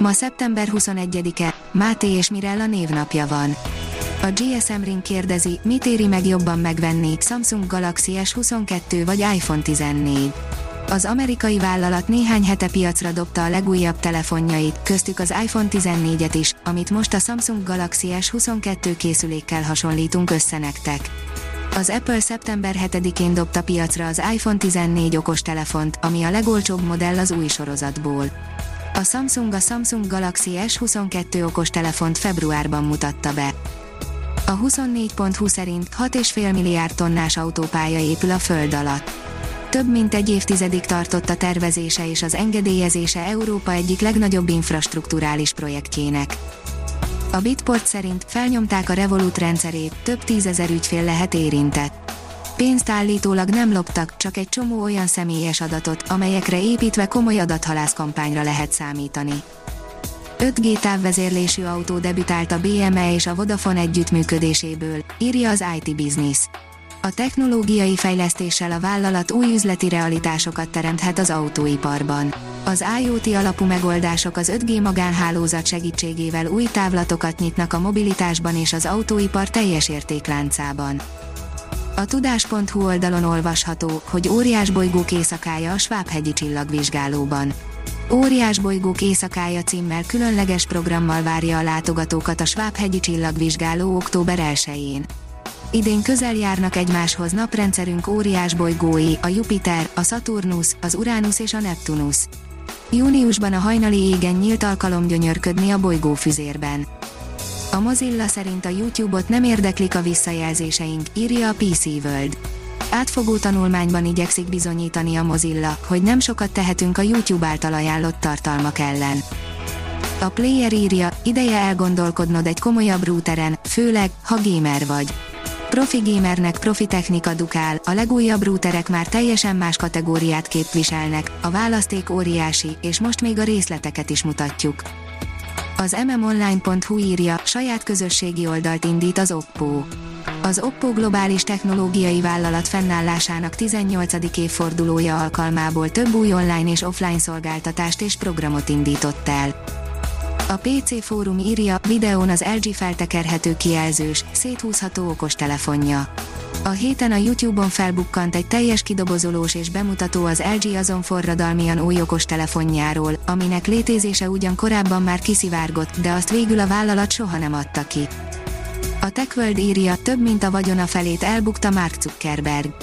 Ma szeptember 21-e, Máté és Mirella névnapja van. A GSM Ring kérdezi, mit éri meg jobban megvenni, Samsung Galaxy S22 vagy iPhone 14. Az amerikai vállalat néhány hete piacra dobta a legújabb telefonjait, köztük az iPhone 14-et is, amit most a Samsung Galaxy S22 készülékkel hasonlítunk össze nektek. Az Apple szeptember 7-én dobta piacra az iPhone 14 okostelefont, ami a legolcsóbb modell az új sorozatból. A Samsung a Samsung Galaxy S22 okostelefont februárban mutatta be. A 24.20 szerint 6,5 milliárd tonnás autópálya épül a föld alatt. Több mint egy évtizedig tartott a tervezése és az engedélyezése Európa egyik legnagyobb infrastruktúrális projektjének. A Bitport szerint felnyomták a Revolut rendszerét, több tízezer ügyfél lehet érintett. Pénzt állítólag nem loptak, csak egy csomó olyan személyes adatot, amelyekre építve komoly adathalász kampányra lehet számítani. 5G távvezérlésű autó debütált a BME és a Vodafone együttműködéséből, írja az IT Business. A technológiai fejlesztéssel a vállalat új üzleti realitásokat teremthet az autóiparban. Az IoT alapú megoldások az 5G magánhálózat segítségével új távlatokat nyitnak a mobilitásban és az autóipar teljes értékláncában. A tudás.hu oldalon olvasható, hogy óriás bolygók éjszakája a Svábhegyi csillagvizsgálóban. Óriás bolygók éjszakája címmel különleges programmal várja a látogatókat a Svábhegyi csillagvizsgáló október 1-én. Idén közel járnak egymáshoz naprendszerünk óriás bolygói, a Jupiter, a Saturnus, az Uranus és a Neptunus. Júniusban a hajnali égen nyílt alkalom gyönyörködni a bolygófüzérben. A Mozilla szerint a YouTube-ot nem érdeklik a visszajelzéseink, írja a PC World. Átfogó tanulmányban igyekszik bizonyítani a Mozilla, hogy nem sokat tehetünk a YouTube által ajánlott tartalmak ellen. A player írja, ideje elgondolkodnod egy komolyabb routeren, főleg, ha gamer vagy. Profi gamernek profi technika dukál, a legújabb routerek már teljesen más kategóriát képviselnek, a választék óriási, és most még a részleteket is mutatjuk. Az mmonline.hu írja, saját közösségi oldalt indít az Oppo. Az Oppo globális technológiai vállalat fennállásának 18. évfordulója alkalmából több új online és offline szolgáltatást és programot indított el. A PC fórum írja, videón az LG feltekerhető kijelzős, széthúzható okostelefonja. A héten a YouTube-on felbukkant egy teljes kidobozolós és bemutató az LG azon forradalmian új okostelefonjáról, aminek létezése ugyan korábban már kiszivárgott, de azt végül a vállalat soha nem adta ki. A TechWorld írja, több mint a vagyona felét elbukta Mark Zuckerberg.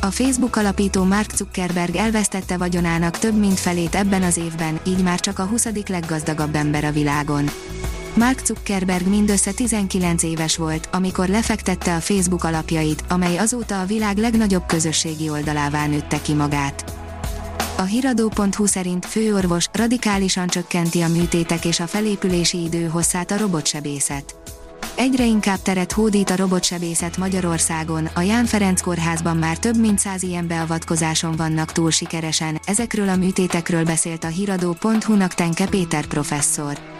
A Facebook alapító Mark Zuckerberg elvesztette vagyonának több mint felét ebben az évben, így már csak a 20. leggazdagabb ember a világon. Mark Zuckerberg mindössze 19 éves volt, amikor lefektette a Facebook alapjait, amely azóta a világ legnagyobb közösségi oldalává nőtte ki magát. A hiradó.hu szerint főorvos radikálisan csökkenti a műtétek és a felépülési idő hosszát a robotsebészet. Egyre inkább teret hódít a robotsebészet Magyarországon, a Ján Ferenc kórházban már több mint száz ilyen beavatkozáson vannak túl sikeresen, ezekről a műtétekről beszélt a hiradó.hu-nak Tenke Péter professzor.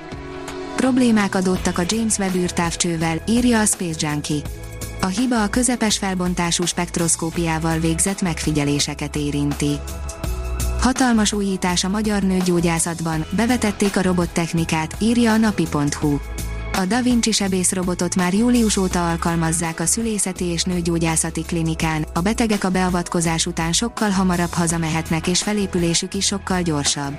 Problémák adottak a James Webb űrtávcsővel, írja a Space Junkie. A hiba a közepes felbontású spektroszkópiával végzett megfigyeléseket érinti. Hatalmas újítás a magyar nőgyógyászatban, bevetették a robottechnikát, írja a napi.hu. A Da Vinci sebészrobotot már július óta alkalmazzák a szülészeti és nőgyógyászati klinikán, a betegek a beavatkozás után sokkal hamarabb hazamehetnek és felépülésük is sokkal gyorsabb.